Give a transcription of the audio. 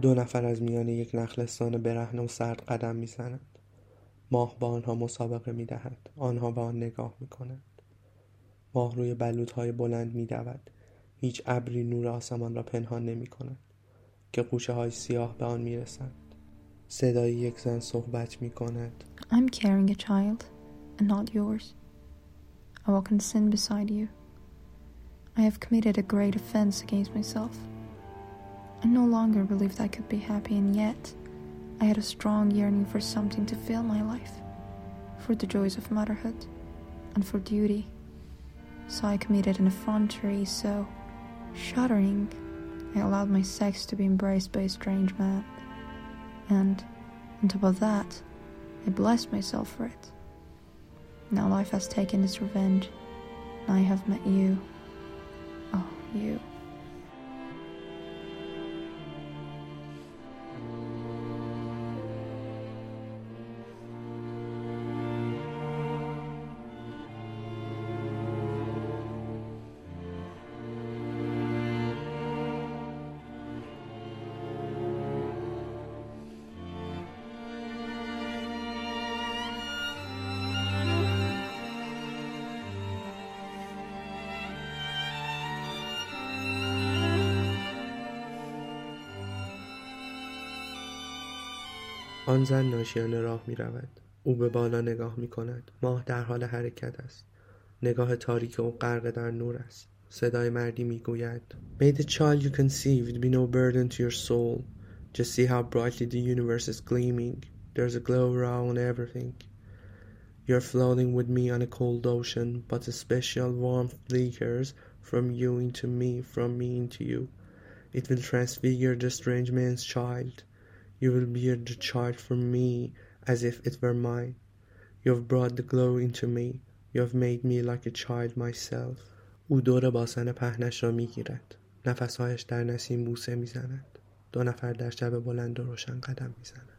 دو نفر از میان یک نخلستان برهنه و سرد قدم می‌زنند. ماه با آنها مسابقه می‌دهد. آنها به آن نگاه می‌کنند. ماه روی های بلند میدود. هیچ ابری نور آسمان را پنهان نمی کند که قوشه های سیاه به آن می‌رسند. صدای یک زن صحبت می کند I'm carrying a child and not yours. I walk in sin beside you. I have committed a great offense against myself. I no longer believed I could be happy and yet I had a strong yearning for something to fill my life for the joys of motherhood and for duty so I committed an effrontery so shuddering I allowed my sex to be embraced by a strange man. And on top of that, I blessed myself for it. Now life has taken its revenge, and I have met you. Oh, you. آن زن ناشیانه راه می رود. او به بالا نگاه می کند. ماه در حال حرکت است. نگاه تاریک او غرق در نور است. صدای مردی می گوید May the child you conceived be no burden to your soul. Just see how brightly the universe is gleaming. There's a glow around everything. You're floating with me on a cold ocean, but a special warmth flickers from you into me, from me into you. It will transfigure the strange man's child. You will bear the child from me as if it were mine. You have brought the glow into me. You have made me like a child myself. او دور باسن پهنش را می‌گیرد. نفسهایش در نسیم بوسه می‌زند. دو نفر در شب بلند و روشن قدم می‌زنند.